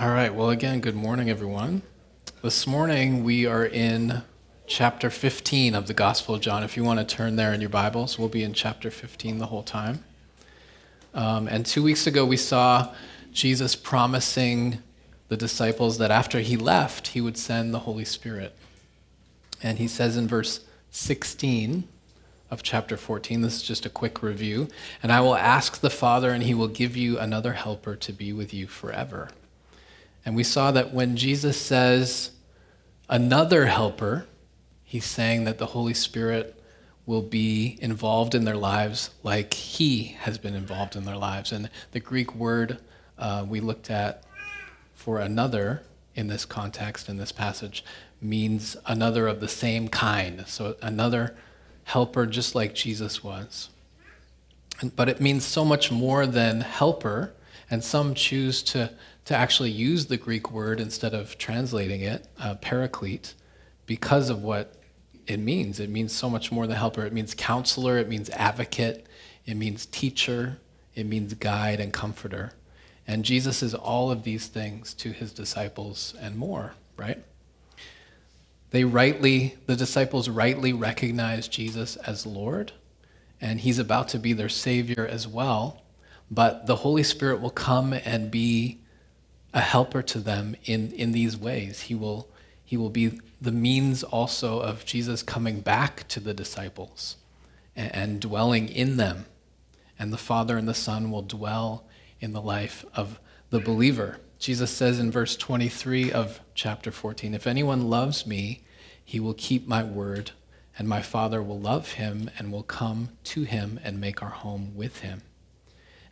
All right, well, again, good morning, everyone. This morning we are in chapter 15 of the Gospel of John. If you want to turn there in your Bibles, we'll be in chapter 15 the whole time. Um, and two weeks ago we saw Jesus promising the disciples that after he left, he would send the Holy Spirit. And he says in verse 16 of chapter 14, this is just a quick review, and I will ask the Father, and he will give you another helper to be with you forever. And we saw that when Jesus says another helper, he's saying that the Holy Spirit will be involved in their lives like he has been involved in their lives. And the Greek word uh, we looked at for another in this context, in this passage, means another of the same kind. So another helper, just like Jesus was. But it means so much more than helper, and some choose to, to actually use the Greek word instead of translating it, uh, paraclete, because of what it means. It means so much more than helper. It means counselor, it means advocate, it means teacher, it means guide and comforter. And Jesus is all of these things to his disciples and more, right? They rightly, the disciples rightly recognize Jesus as Lord, and he's about to be their Savior as well. But the Holy Spirit will come and be a helper to them in, in these ways. He will, he will be the means also of Jesus coming back to the disciples and, and dwelling in them. And the Father and the Son will dwell in the life of the believer. Jesus says in verse 23 of chapter 14 If anyone loves me, he will keep my word, and my Father will love him and will come to him and make our home with him.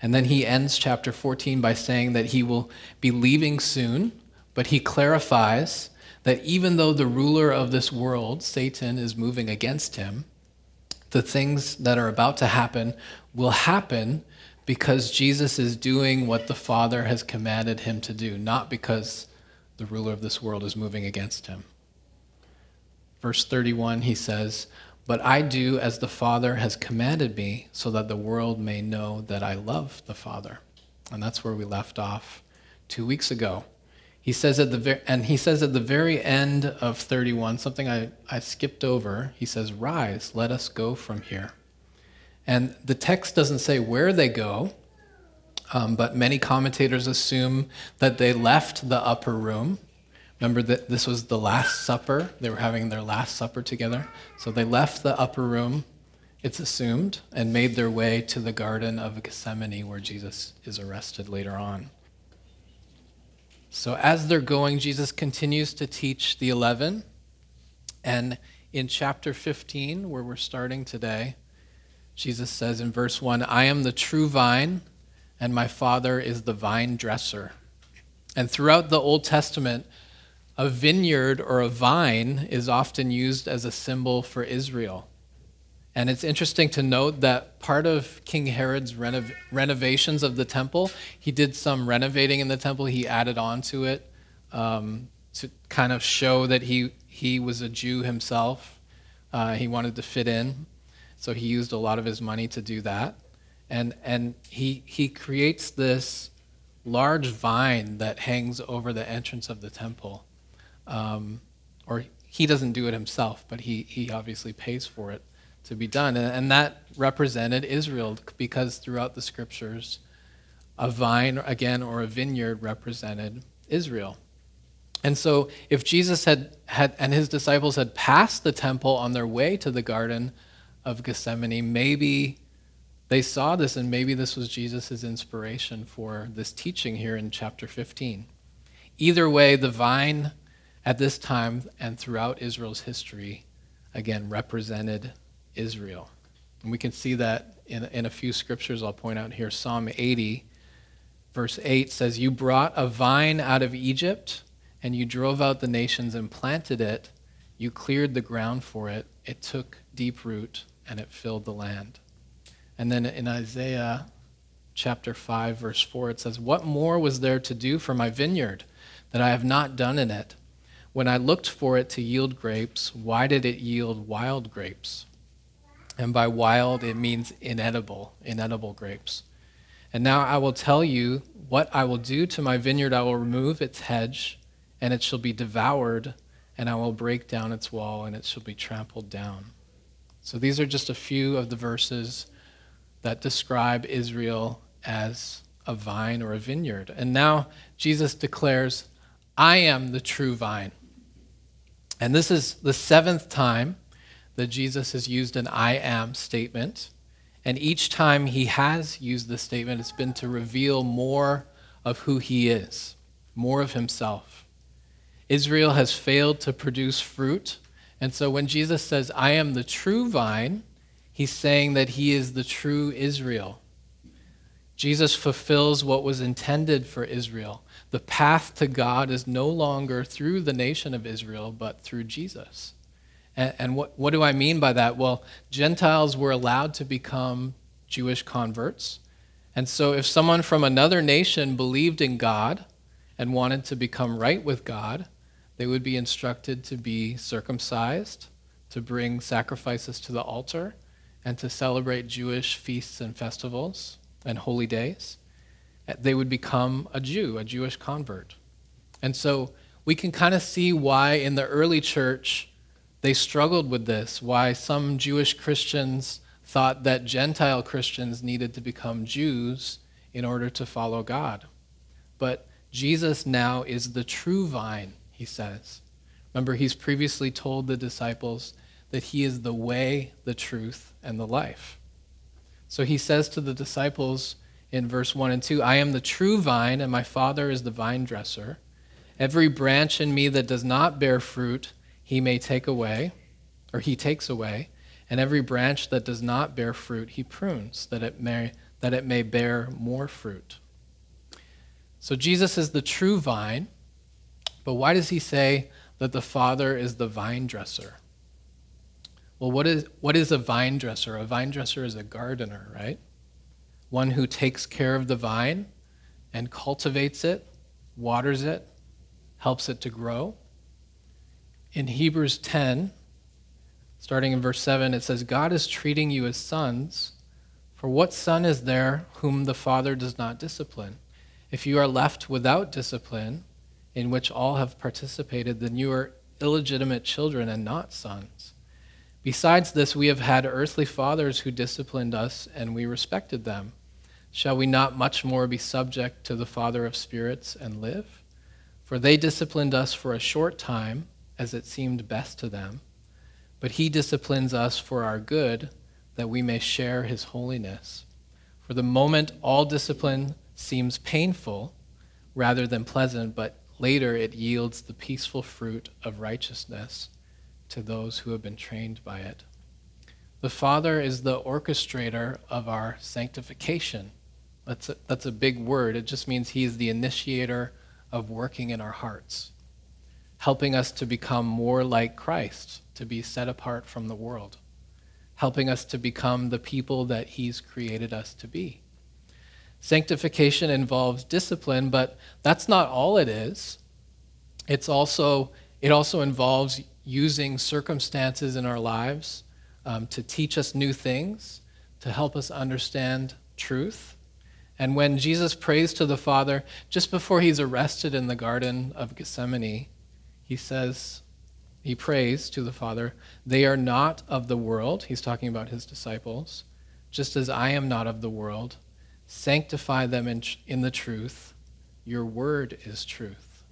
And then he ends chapter 14 by saying that he will be leaving soon, but he clarifies that even though the ruler of this world, Satan, is moving against him, the things that are about to happen will happen because Jesus is doing what the Father has commanded him to do, not because the ruler of this world is moving against him. Verse 31, he says, But I do as the Father has commanded me, so that the world may know that I love the Father. And that's where we left off two weeks ago. He says at the ver- and he says at the very end of 31, something I, I skipped over. He says, Rise, let us go from here. And the text doesn't say where they go, um, but many commentators assume that they left the upper room. Remember that this was the Last Supper. They were having their Last Supper together. So they left the upper room, it's assumed, and made their way to the Garden of Gethsemane where Jesus is arrested later on. So as they're going, Jesus continues to teach the 11. And in chapter 15, where we're starting today, Jesus says in verse 1 I am the true vine, and my Father is the vine dresser. And throughout the Old Testament, a vineyard or a vine is often used as a symbol for Israel. And it's interesting to note that part of King Herod's renov- renovations of the temple, he did some renovating in the temple. He added on to it um, to kind of show that he, he was a Jew himself. Uh, he wanted to fit in. So he used a lot of his money to do that. And, and he, he creates this large vine that hangs over the entrance of the temple. Um, or he doesn't do it himself, but he, he obviously pays for it to be done. And, and that represented Israel because throughout the scriptures, a vine, again, or a vineyard represented Israel. And so if Jesus had, had and his disciples had passed the temple on their way to the garden of Gethsemane, maybe they saw this and maybe this was Jesus' inspiration for this teaching here in chapter 15. Either way, the vine at this time and throughout Israel's history, again, represented Israel. And we can see that in, in a few scriptures I'll point out here. Psalm 80, verse 8 says, You brought a vine out of Egypt, and you drove out the nations and planted it. You cleared the ground for it. It took deep root, and it filled the land. And then in Isaiah chapter 5, verse 4, it says, What more was there to do for my vineyard that I have not done in it? When I looked for it to yield grapes, why did it yield wild grapes? And by wild, it means inedible, inedible grapes. And now I will tell you what I will do to my vineyard. I will remove its hedge, and it shall be devoured, and I will break down its wall, and it shall be trampled down. So these are just a few of the verses that describe Israel as a vine or a vineyard. And now Jesus declares, I am the true vine. And this is the seventh time that Jesus has used an I am statement. And each time he has used this statement, it's been to reveal more of who he is, more of himself. Israel has failed to produce fruit. And so when Jesus says, I am the true vine, he's saying that he is the true Israel. Jesus fulfills what was intended for Israel. The path to God is no longer through the nation of Israel, but through Jesus. And, and what, what do I mean by that? Well, Gentiles were allowed to become Jewish converts. And so if someone from another nation believed in God and wanted to become right with God, they would be instructed to be circumcised, to bring sacrifices to the altar, and to celebrate Jewish feasts and festivals and holy days. They would become a Jew, a Jewish convert. And so we can kind of see why in the early church they struggled with this, why some Jewish Christians thought that Gentile Christians needed to become Jews in order to follow God. But Jesus now is the true vine, he says. Remember, he's previously told the disciples that he is the way, the truth, and the life. So he says to the disciples in verse 1 and 2 I am the true vine, and my Father is the vine dresser. Every branch in me that does not bear fruit, he may take away, or he takes away, and every branch that does not bear fruit, he prunes, that it may, that it may bear more fruit. So Jesus is the true vine, but why does he say that the Father is the vine dresser? Well, what is, what is a vine dresser? A vine dresser is a gardener, right? One who takes care of the vine and cultivates it, waters it, helps it to grow in Hebrews 10, starting in verse 7, it says, God is treating you as sons. For what son is there whom the Father does not discipline? If you are left without discipline, in which all have participated, then you are illegitimate children and not sons. Besides this, we have had earthly fathers who disciplined us, and we respected them. Shall we not much more be subject to the Father of spirits and live? For they disciplined us for a short time as it seemed best to them, but he disciplines us for our good, that we may share his holiness. For the moment, all discipline seems painful rather than pleasant, but later it yields the peaceful fruit of righteousness to those who have been trained by it. The Father is the orchestrator of our sanctification. That's a, that's a big word. It just means He is the initiator of working in our hearts helping us to become more like Christ, to be set apart from the world, helping us to become the people that He's created us to be. Sanctification involves discipline, but that's not all it is. It's also, it also involves using circumstances in our lives um, to teach us new things, to help us understand truth. And when Jesus prays to the Father, just before he's arrested in the Garden of Gethsemane, he says, he prays to the Father, they are not of the world. He's talking about his disciples. Just as I am not of the world, sanctify them in, in the truth. Your word is truth.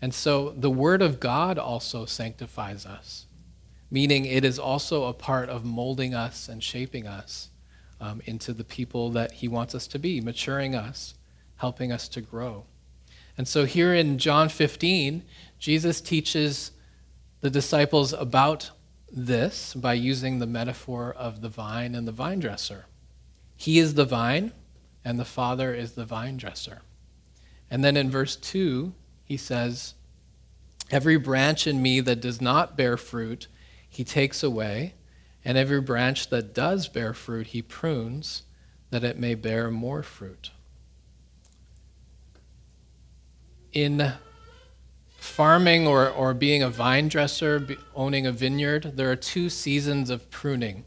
And so the word of God also sanctifies us, meaning it is also a part of molding us and shaping us um, into the people that he wants us to be, maturing us, helping us to grow. And so here in John 15, Jesus teaches the disciples about this by using the metaphor of the vine and the vine dresser. He is the vine, and the Father is the vine dresser. And then in verse 2, he says, Every branch in me that does not bear fruit, he takes away, and every branch that does bear fruit, he prunes, that it may bear more fruit. In farming or, or being a vine dresser, owning a vineyard, there are two seasons of pruning.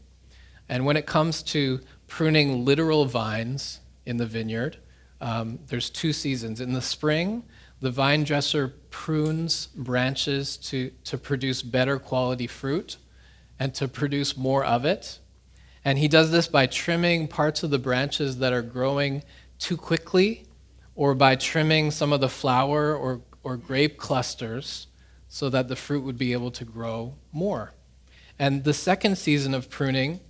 And when it comes to pruning literal vines, in the vineyard. Um, there's two seasons. In the spring, the vine dresser prunes branches to, to produce better quality fruit and to produce more of it. And he does this by trimming parts of the branches that are growing too quickly or by trimming some of the flower or, or grape clusters so that the fruit would be able to grow more. And the second season of pruning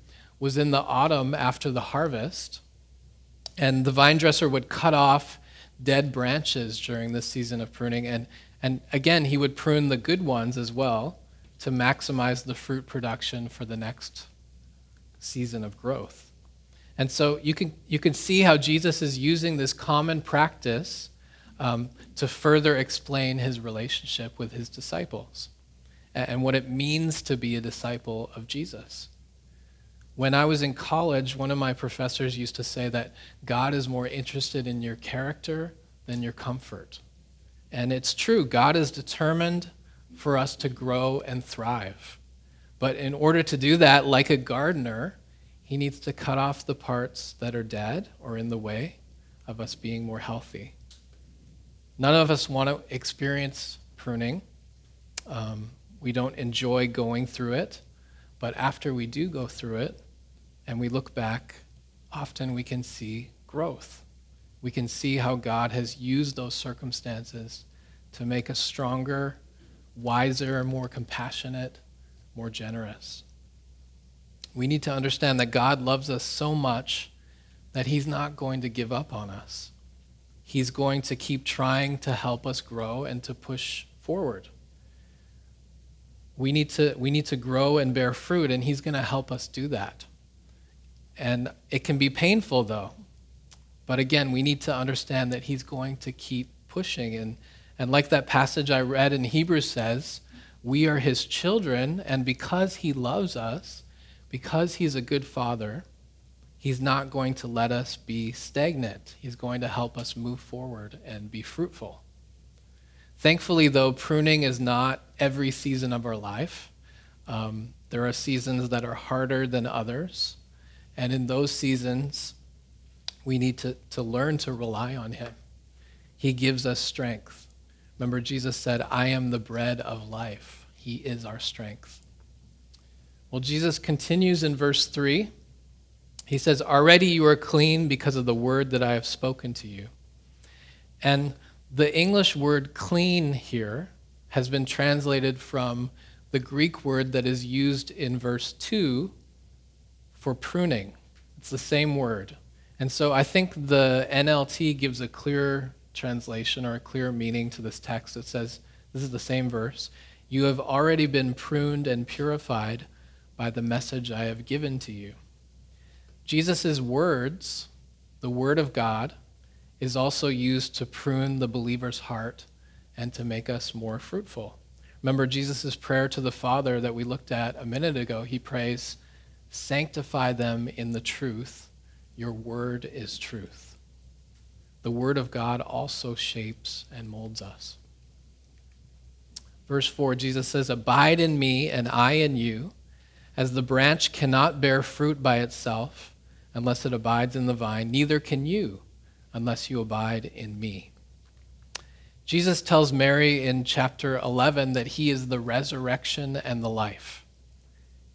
was in the autumn after the harvest. And the vine dresser would cut off dead branches during this season of pruning. And, and again, he would prune the good ones as well to maximize the fruit production for the next season of growth. And so you can, you can see how Jesus is using this common practice um, to further explain his relationship with his disciples and, and what it means to be a disciple of Jesus. When I was in college, one of my professors used to say that God is more interested in your character than your comfort. And it's true, God is determined for us to grow and thrive. But in order to do that, like a gardener, he needs to cut off the parts that are dead or in the way of us being more healthy. None of us want to experience pruning. Um, we don't enjoy going through it. But after we do go through it, and we look back, often we can see growth. We can see how God has used those circumstances to make us stronger, wiser, more compassionate, more generous. We need to understand that God loves us so much that He's not going to give up on us. He's going to keep trying to help us grow and to push forward. We need to, we need to grow and bear fruit, and He's going to help us do that. And it can be painful, though. But again, we need to understand that He's going to keep pushing. And, and like that passage I read in Hebrews says, we are His children, and because He loves us, because He's a good Father, He's not going to let us be stagnant. He's going to help us move forward and be fruitful. Thankfully, though, pruning is not every season of our life. Um, there are seasons that are harder than others. And in those seasons, we need to, to learn to rely on Him. He gives us strength. Remember, Jesus said, I am the bread of life. He is our strength. Well, Jesus continues in verse 3. He says, Already you are clean because of the word that I have spoken to you. And the English word clean here has been translated from the Greek word that is used in verse 2 for pruning. It's the same word. And so I think the NLT gives a clear translation or a clear meaning to this text. It says, this is the same verse You have already been pruned and purified by the message I have given to you. Jesus' words, the Word of God, is also used to prune the believer's heart and to make us more fruitful. Remember Jesus' prayer to the Father that we looked at a minute ago? He prays, Sanctify them in the truth. Your word is truth. The word of God also shapes and molds us. Verse 4, Jesus says, Abide in me, and I in you, as the branch cannot bear fruit by itself unless it abides in the vine, neither can you unless you abide in me. Jesus tells Mary in chapter 11 that he is the resurrection and the life.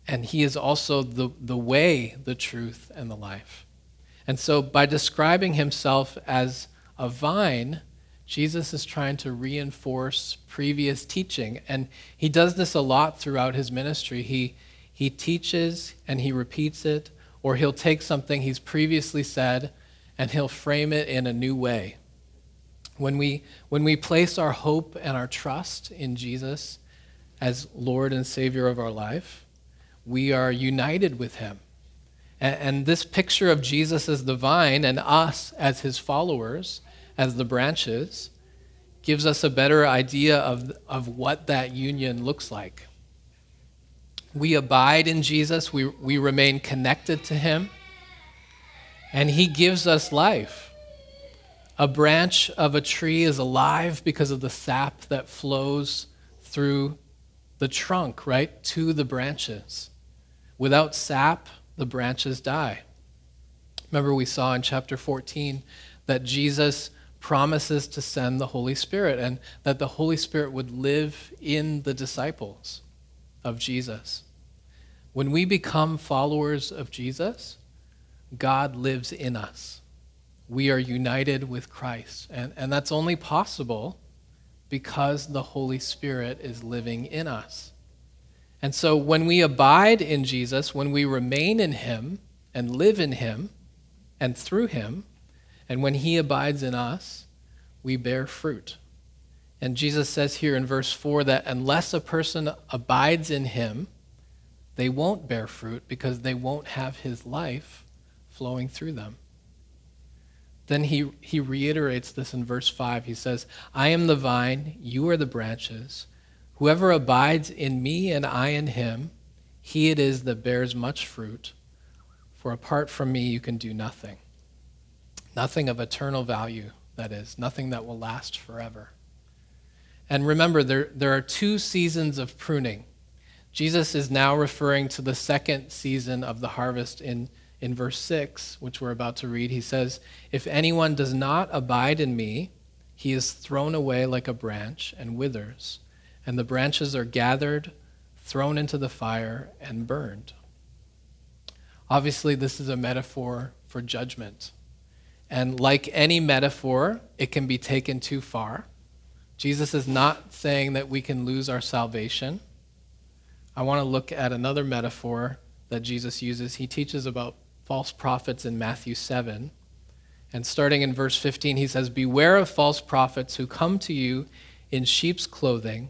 And he is also the, the way, the truth, and the life. And so, by describing himself as a vine, Jesus is trying to reinforce previous teaching. And he does this a lot throughout his ministry. He, he teaches and he repeats it, or he'll take something he's previously said and he'll frame it in a new way. When we, when we place our hope and our trust in Jesus as Lord and Savior of our life, we are united with him. And, and this picture of Jesus as the vine and us as his followers, as the branches, gives us a better idea of, of what that union looks like. We abide in Jesus, we, we remain connected to him, and he gives us life. A branch of a tree is alive because of the sap that flows through the trunk, right, to the branches. Without sap, the branches die. Remember, we saw in chapter 14 that Jesus promises to send the Holy Spirit and that the Holy Spirit would live in the disciples of Jesus. When we become followers of Jesus, God lives in us. We are united with Christ. And, and that's only possible because the Holy Spirit is living in us. And so when we abide in Jesus, when we remain in Him and live in Him and through Him, and when He abides in us, we bear fruit. And Jesus says here in verse 4 that unless a person abides in Him, they won't bear fruit because they won't have His life flowing through them. Then he, he reiterates this in verse 5. He says, I am the vine, you are the branches. Whoever abides in me and I in him, he it is that bears much fruit. For apart from me, you can do nothing. Nothing of eternal value, that is, nothing that will last forever. And remember, there, there are two seasons of pruning. Jesus is now referring to the second season of the harvest in in verse 6, which we're about to read, he says, If anyone does not abide in me, he is thrown away like a branch and withers, and the branches are gathered, thrown into the fire, and burned. Obviously, this is a metaphor for judgment. And like any metaphor, it can be taken too far. Jesus is not saying that we can lose our salvation. I want to look at another metaphor that Jesus uses. He teaches about false prophets in Matthew 7. And starting in verse 15, he says, Beware of false prophets who come to you in sheep's clothing,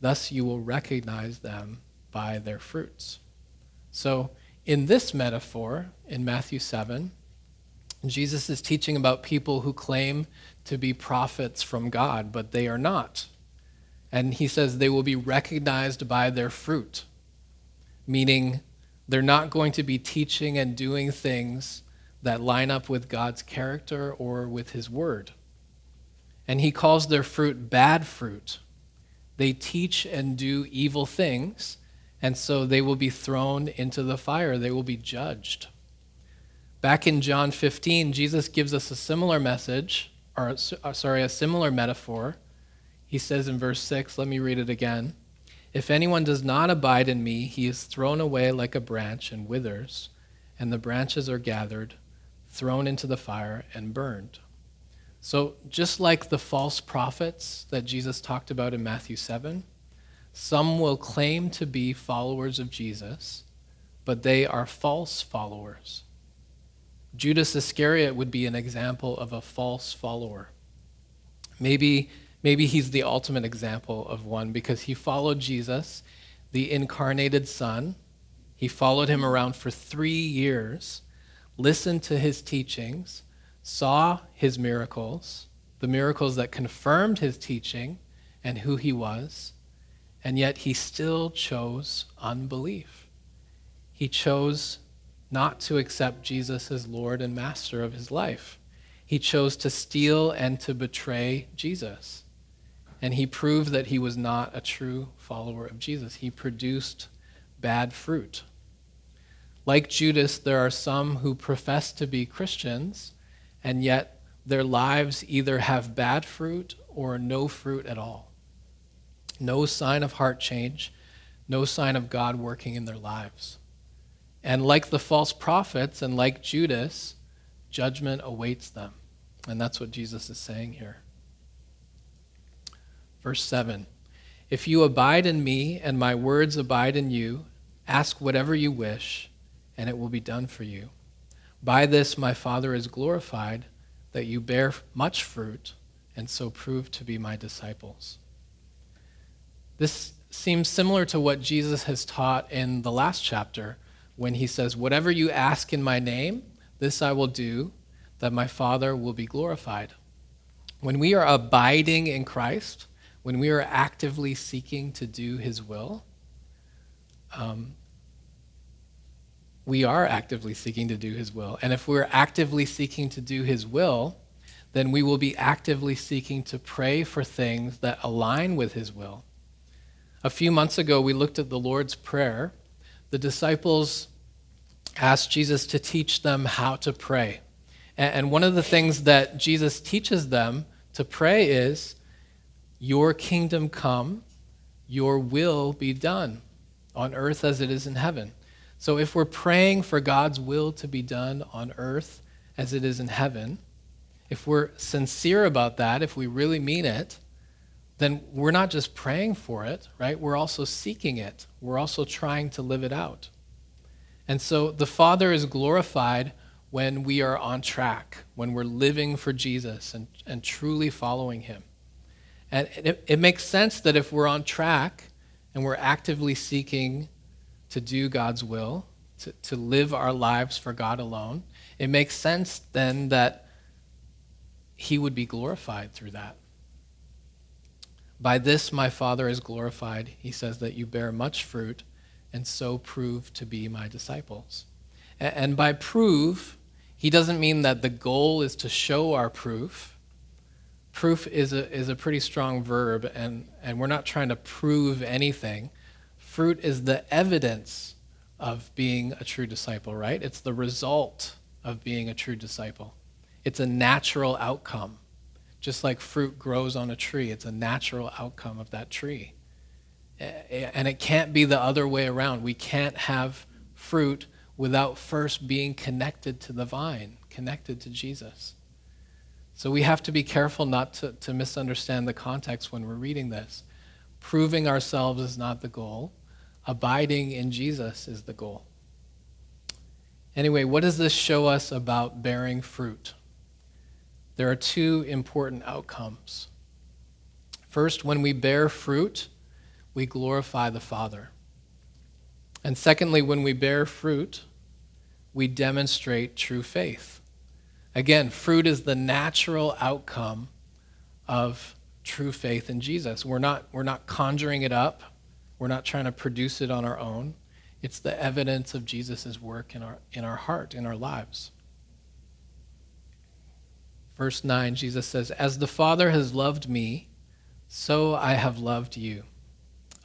Thus you will recognize them by their fruits. So, in this metaphor, in Matthew 7, Jesus is teaching about people who claim to be prophets from God, but they are not. And he says they will be recognized by their fruit, meaning they're not going to be teaching and doing things that line up with God's character or with His word. And He calls their fruit bad fruit. They teach and do evil things, and so they will be thrown into the fire. They will be judged. Back in John 15, Jesus gives us a similar message, or uh, sorry, a similar metaphor. He says in verse 6, let me read it again. If anyone does not abide in me, he is thrown away like a branch and withers, and the branches are gathered, thrown into the fire, and burned. So, just like the false prophets that Jesus talked about in Matthew 7, some will claim to be followers of Jesus, but they are false followers. Judas Iscariot would be an example of a false follower. Maybe Maybe he's the ultimate example of one because he followed Jesus, the incarnated Son. He followed him around for three years, listened to his teachings, saw his miracles, the miracles that confirmed his teaching and who he was, and yet he still chose unbelief. He chose not to accept Jesus as Lord and Master of his life. He chose to steal and to betray Jesus and he proved that he was not a true follower of Jesus. He produced bad fruit. Like Judas, there are some who profess to be Christians, and yet their lives either have bad fruit or no fruit at all. No sign of heart change, no sign of God working in their lives. And like the false prophets and like Judas, judgment awaits them. And that's what Jesus is saying here. Verse 7 If you abide in me and my words abide in you, ask whatever you wish, and it will be done for you. By this my Father is glorified, that you bear much fruit, and so prove to be my disciples. This seems similar to what Jesus has taught in the last chapter when he says, Whatever you ask in my name, this I will do, that my Father will be glorified. When we are abiding in Christ, when we are actively seeking to do his will, um, we are actively seeking to do his will. And if we're actively seeking to do his will, then we will be actively seeking to pray for things that align with his will. A few months ago, we looked at the Lord's Prayer. The disciples asked Jesus to teach them how to pray. And one of the things that Jesus teaches them to pray is, Your kingdom come, your will be done on earth as it is in heaven. So if we're praying for God's will to be done on earth as it is in heaven, if we're sincere about that, if we really mean it, then we're not just praying for it, right? We're also seeking it. We're also trying to live it out. And so the Father is glorified when we are on track, when we're living for Jesus and, and truly following Him. And it, it makes sense that if we're on track and we're actively seeking to do God's will, to, to live our lives for God alone, it makes sense then that He would be glorified through that. By this my Father is glorified, he says, that you bear much fruit and so prove to be my disciples. And by prove, he doesn't mean that the goal is to show our proof. Proof is a, is a pretty strong verb, and, and we're not trying to prove anything. Fruit is the evidence of being a true disciple, right? It's the result of being a true disciple. It's a natural outcome. Just like fruit grows on a tree, it's a natural outcome of that tree. And it can't be the other way around. We can't have fruit without first being connected to the vine, connected to Jesus. So we have to be careful not to, to misunderstand the context when we're reading this. Proving ourselves is not the goal, abiding in Jesus is the goal. Anyway, what does this show us about bearing fruit? There are two important outcomes. First, when we bear fruit, we glorify the Father. And secondly, when we bear fruit, we demonstrate true faith. Again, fruit is the natural outcome of true faith in Jesus. We're not, we're not conjuring it up, we're not trying to produce it on our own. It's the evidence of Jesus' work in our, in our heart, in our lives. Verse 9, Jesus says, As the Father has loved me, so I have loved you.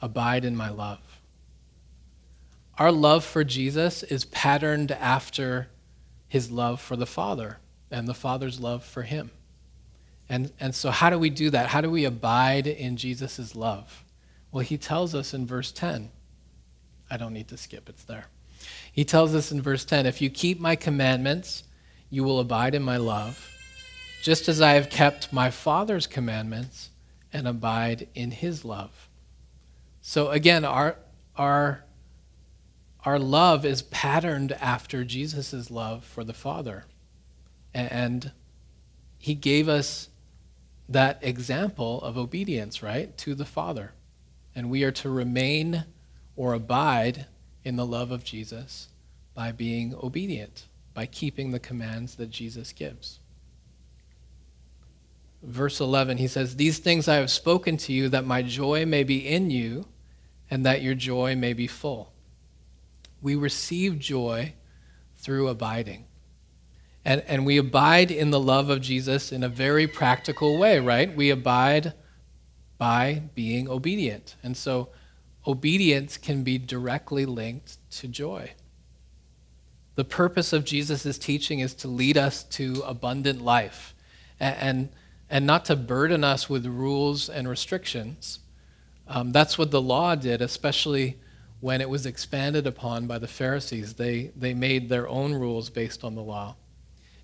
Abide in my love. Our love for Jesus is patterned after his love for the Father and the Father's love for him. And, and so, how do we do that? How do we abide in Jesus' love? Well, he tells us in verse 10. I don't need to skip, it's there. He tells us in verse 10 If you keep my commandments, you will abide in my love, just as I have kept my Father's commandments and abide in his love. So again, our, our, our love is patterned after Jesus' love for the Father. And he gave us that example of obedience, right, to the Father. And we are to remain or abide in the love of Jesus by being obedient, by keeping the commands that Jesus gives. Verse 11, he says, These things I have spoken to you that my joy may be in you and that your joy may be full. We receive joy through abiding. And, and we abide in the love of Jesus in a very practical way, right? We abide by being obedient. And so obedience can be directly linked to joy. The purpose of Jesus' teaching is to lead us to abundant life and, and, and not to burden us with rules and restrictions, um, that's what the law did, especially when it was expanded upon by the Pharisees. They, they made their own rules based on the law.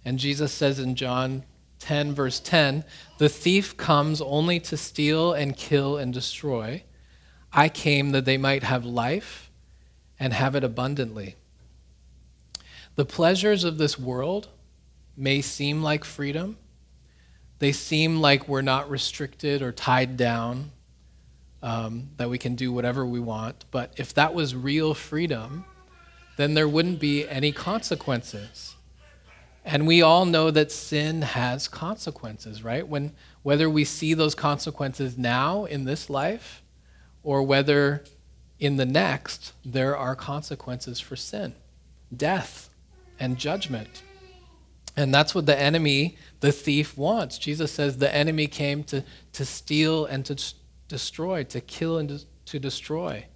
And Jesus says in John 10, verse 10, the thief comes only to steal and kill and destroy. I came that they might have life and have it abundantly. The pleasures of this world may seem like freedom. They seem like we're not restricted or tied down um, that we can do whatever we want. But if that was real freedom, then there wouldn't be any consequences. And we all know that sin has consequences, right? When whether we see those consequences now in this life or whether in the next there are consequences for sin, death and judgment. And that's what the enemy, the thief, wants. Jesus says the enemy came to, to steal and to destroy, to kill and to destroy.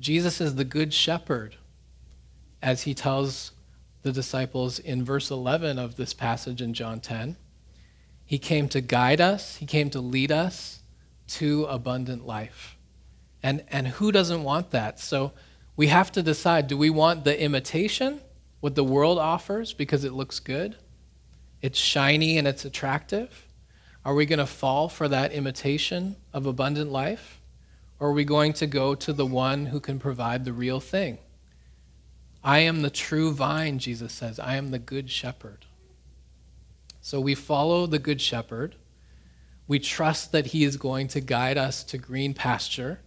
Jesus is the good shepherd, as he tells the disciples in verse 11 of this passage in John 10. He came to guide us, he came to lead us to abundant life. And, and who doesn't want that? So we have to decide do we want the imitation, what the world offers, because it looks good? It's shiny and it's attractive? Are we going to fall for that imitation of abundant life? Or are we going to go to the one who can provide the real thing? I am the true vine, Jesus says. I am the good shepherd. So we follow the good shepherd. We trust that he is going to guide us to green pasture.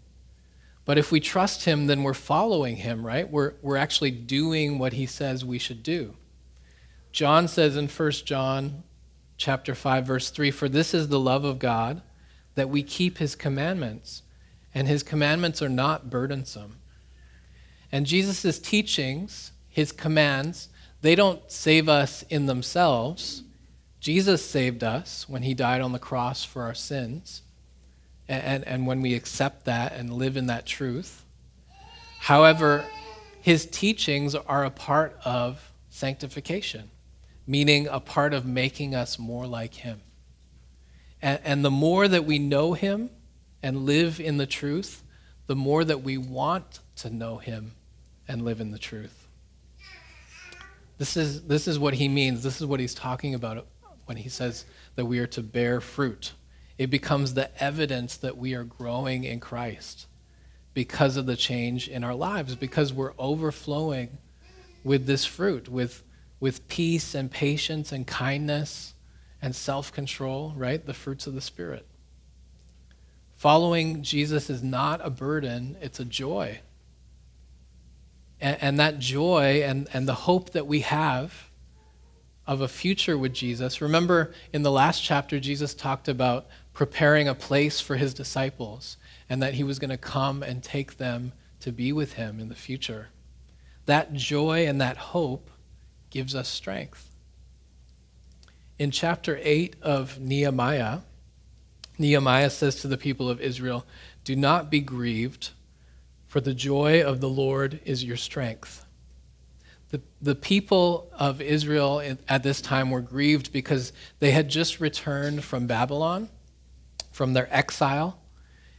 But if we trust him, then we're following him, right? We're, we're actually doing what he says we should do. John says in 1 John chapter 5 verse 3 for this is the love of God that we keep his commandments and his commandments are not burdensome. And Jesus' teachings, his commands, they don't save us in themselves. Jesus saved us when he died on the cross for our sins. And, and, when we accept that and live in that truth. However, his teachings are a part of sanctification meaning a part of making us more like Him. And, and, the more that we know Him and live in the truth, the more that we want to know Him and live in the truth. This is, this is what He means. This is what He's talking about when He says that we are to bear fruit. It becomes the evidence that we are growing in Christ because of the change in our lives, because we're overflowing with this fruit, with with peace and patience and kindness and self control, right? The fruits of the Spirit. Following Jesus is not a burden, it's a joy. And, and, that joy and, and the hope that we have of a future with Jesus. Remember in the last chapter, Jesus talked about preparing a place for his disciples and that he was going to come and take them to be with him in the future. That joy and that hope gives us strength. In chapter 8 of Nehemiah, Nehemiah says to the people of Israel, Do not be grieved, for the joy of the Lord is your strength. The, the people of Israel at this time were grieved because they had just returned from Babylon, from their exile,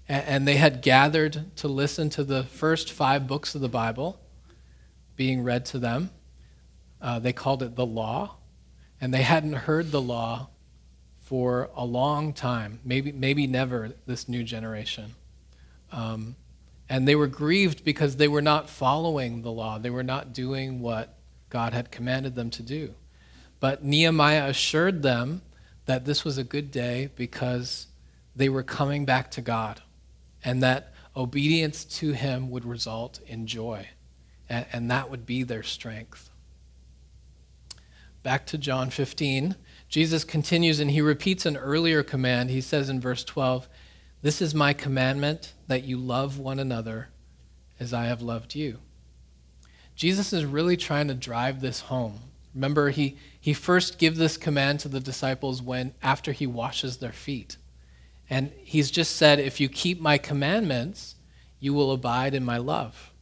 and, they had gathered to listen to the first five books of the Bible being read to them. Uh, they called it the law, and they hadn't heard the law for a long time, maybe, maybe never, this new generation. Um, and they were grieved because they were not following the law, they were not doing what God had commanded them to do. But Nehemiah assured them that this was a good day because they were coming back to God and that obedience to Him would result in joy. And, and that would be their strength back to John 15, Jesus continues and he repeats an earlier command. He says in verse 12, This is my commandment that you love one another as I have loved you. Jesus is really trying to drive this home. Remember, he, he first gives this command to the disciples when after he washes their feet. And he's just said, If you keep my commandments, you will abide in my love.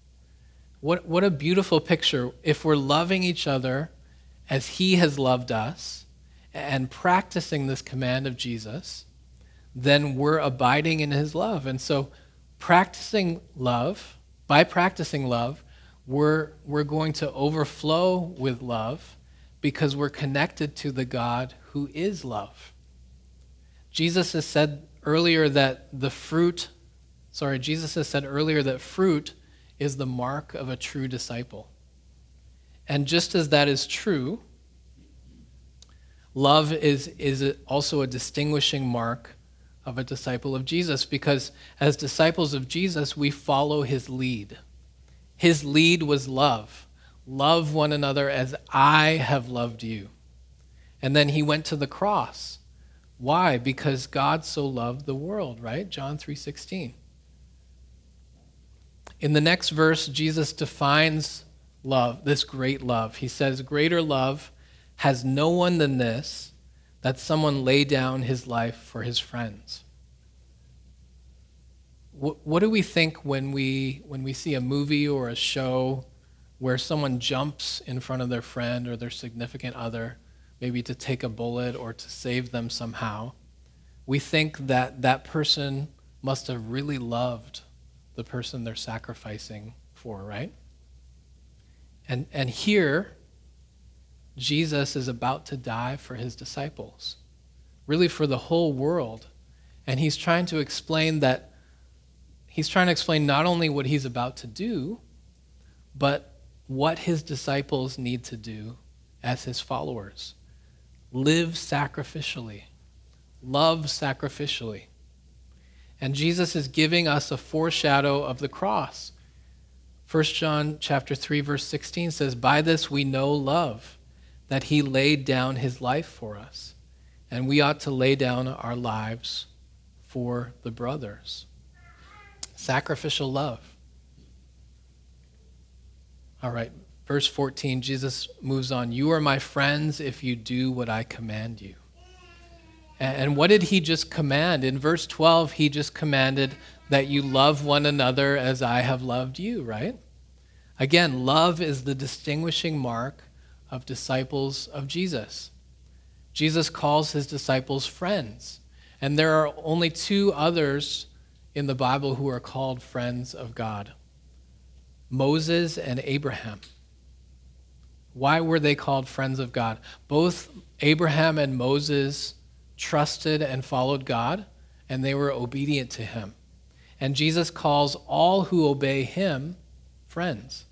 What, what a beautiful picture. If we're loving each other as he has loved us and practicing this command of Jesus, then we're abiding in his love. And so, practicing love, by practicing love, we're, we're going to overflow with love because we're connected to the God who is love. Jesus has said earlier that the fruit, sorry, Jesus has said earlier that fruit is the mark of a true disciple. And just as that is true, love is, is also a distinguishing mark of a disciple of Jesus because as disciples of Jesus, we follow his lead. His lead was love. Love one another as I have loved you. And then he went to the cross. Why? Because God so loved the world, right? John 3:16. In the next verse, Jesus defines love, this great love. He says, Greater love has no one than this, that someone lay down his life for his friends. What, do we think when we, when we see a movie or a show where someone jumps in front of their friend or their significant other, maybe to take a bullet or to save them somehow? We think that that person must have really loved the person they're sacrificing for, right? And, and here, Jesus is about to die for his disciples, really for the whole world. And he's trying to explain that, he's trying to explain not only what he's about to do, but what his disciples need to do as his followers. Live sacrificially, love sacrificially. And Jesus is giving us a foreshadow of the cross. 1 John chapter 3 verse 16 says, "By this we know love, that he laid down his life for us, and we ought to lay down our lives for the brothers." Sacrificial love. All right, verse 14, Jesus moves on. You are my friends if you do what I command you. And what did he just command? In verse 12, he just commanded that you love one another as I have loved you, right? Again, love is the distinguishing mark of disciples of Jesus. Jesus calls his disciples friends. And there are only two others in the Bible who are called friends of God Moses and Abraham. Why were they called friends of God? Both Abraham and Moses trusted and followed God, and they were obedient to him. And Jesus calls all who obey him friends.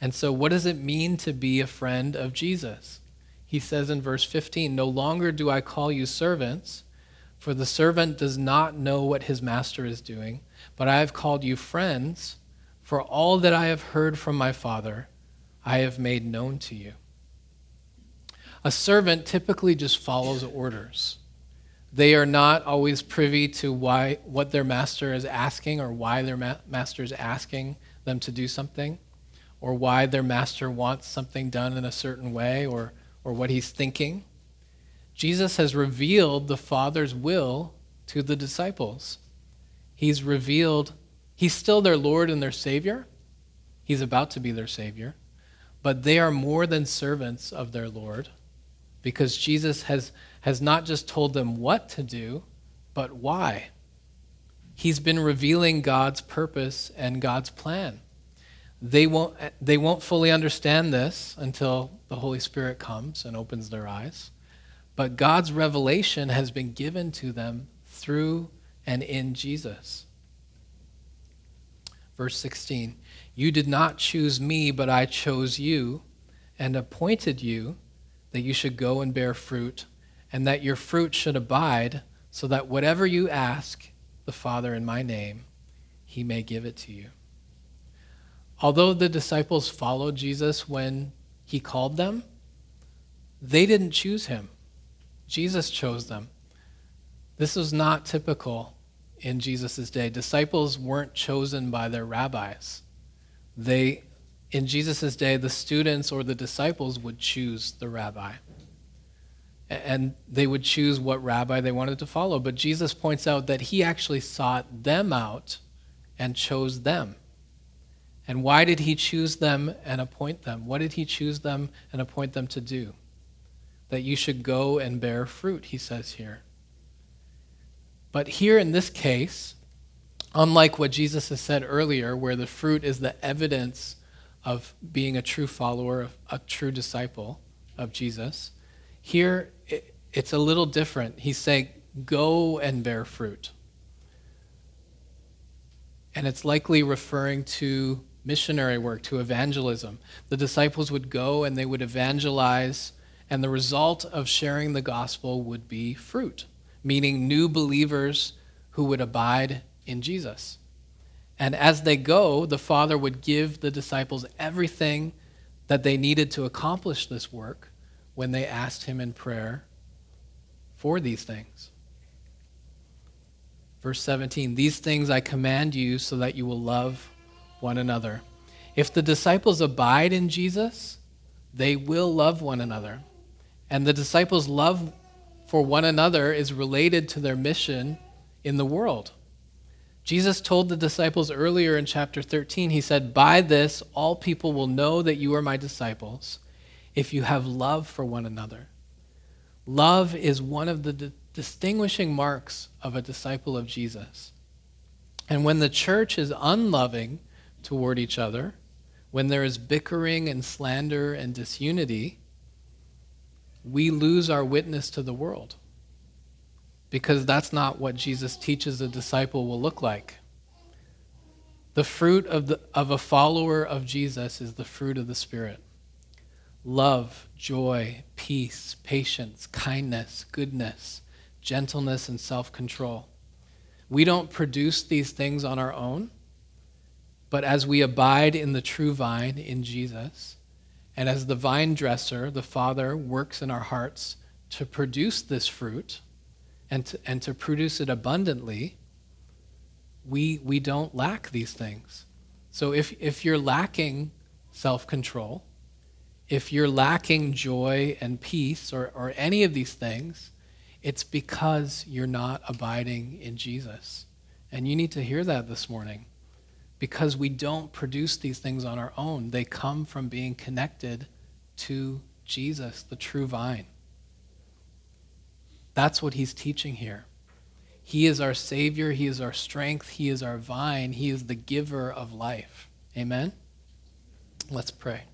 And so, what does it mean to be a friend of Jesus? He says in verse 15, No longer do I call you servants, for the servant does not know what his master is doing, but I have called you friends, for all that I have heard from my Father, I have made known to you. A servant typically just follows orders. They are not always privy to why, what their master is asking or why their ma- master is asking them to do something or why their master wants something done in a certain way or, or what he's thinking. Jesus has revealed the Father's will to the disciples. He's revealed, he's still their Lord and their Savior. He's about to be their Savior. But they are more than servants of their Lord because Jesus has has not just told them what to do, but why. He's been revealing God's purpose and God's plan. They won't, they won't fully understand this until the Holy Spirit comes and opens their eyes. But God's revelation has been given to them through and in Jesus. Verse 16 You did not choose me, but I chose you and appointed you that you should go and bear fruit and that your fruit should abide, so that whatever you ask the Father in my name, he may give it to you. Although the disciples followed Jesus when he called them, they didn't choose him. Jesus chose them. This was not typical in Jesus' day. Disciples weren't chosen by their rabbis. They, in Jesus' day, the students or the disciples would choose the rabbi and they would choose what rabbi they wanted to follow. But Jesus points out that he actually sought them out and chose them. And why did he choose them and appoint them? What did he choose them and appoint them to do? That you should go and bear fruit, he says here. But here in this case, unlike what Jesus has said earlier, where the fruit is the evidence of being a true follower, a true disciple of Jesus, here, it, it's a little different. He's saying, go and bear fruit. And it's likely referring to missionary work, to evangelism. The disciples would go and they would evangelize, and the result of sharing the gospel would be fruit, meaning new believers who would abide in Jesus. And as they go, the Father would give the disciples everything that they needed to accomplish this work when they asked him in prayer for these things. Verse 17 These things I command you so that you will love one another. If the disciples abide in Jesus, they will love one another. And the disciples' love for one another is related to their mission in the world. Jesus told the disciples earlier in chapter 13, He said, By this all people will know that you are my disciples if you have love for one another. Love is one of the di- distinguishing marks of a disciple of Jesus. And when the church is unloving toward each other, when there is bickering and slander and disunity, we lose our witness to the world. Because that's not what Jesus teaches a disciple will look like. The fruit of, the, of a follower of Jesus is the fruit of the Spirit love, joy, peace, patience, kindness, goodness, gentleness, and self control. We don't produce these things on our own. But as we abide in the true vine, in Jesus, and as the vine dresser, the Father works in our hearts to produce this fruit and to, and to produce it abundantly, we, we don't lack these things. So if, if you're lacking self control, if you're lacking joy and peace or, or any of these things, it's because you're not abiding in Jesus. And you need to hear that this morning because we don't produce these things on our own. They come from being connected to Jesus, the true vine. That's what he's teaching here. He is our Savior, He is our strength, He is our vine, He is the giver of life. Amen? Let's pray.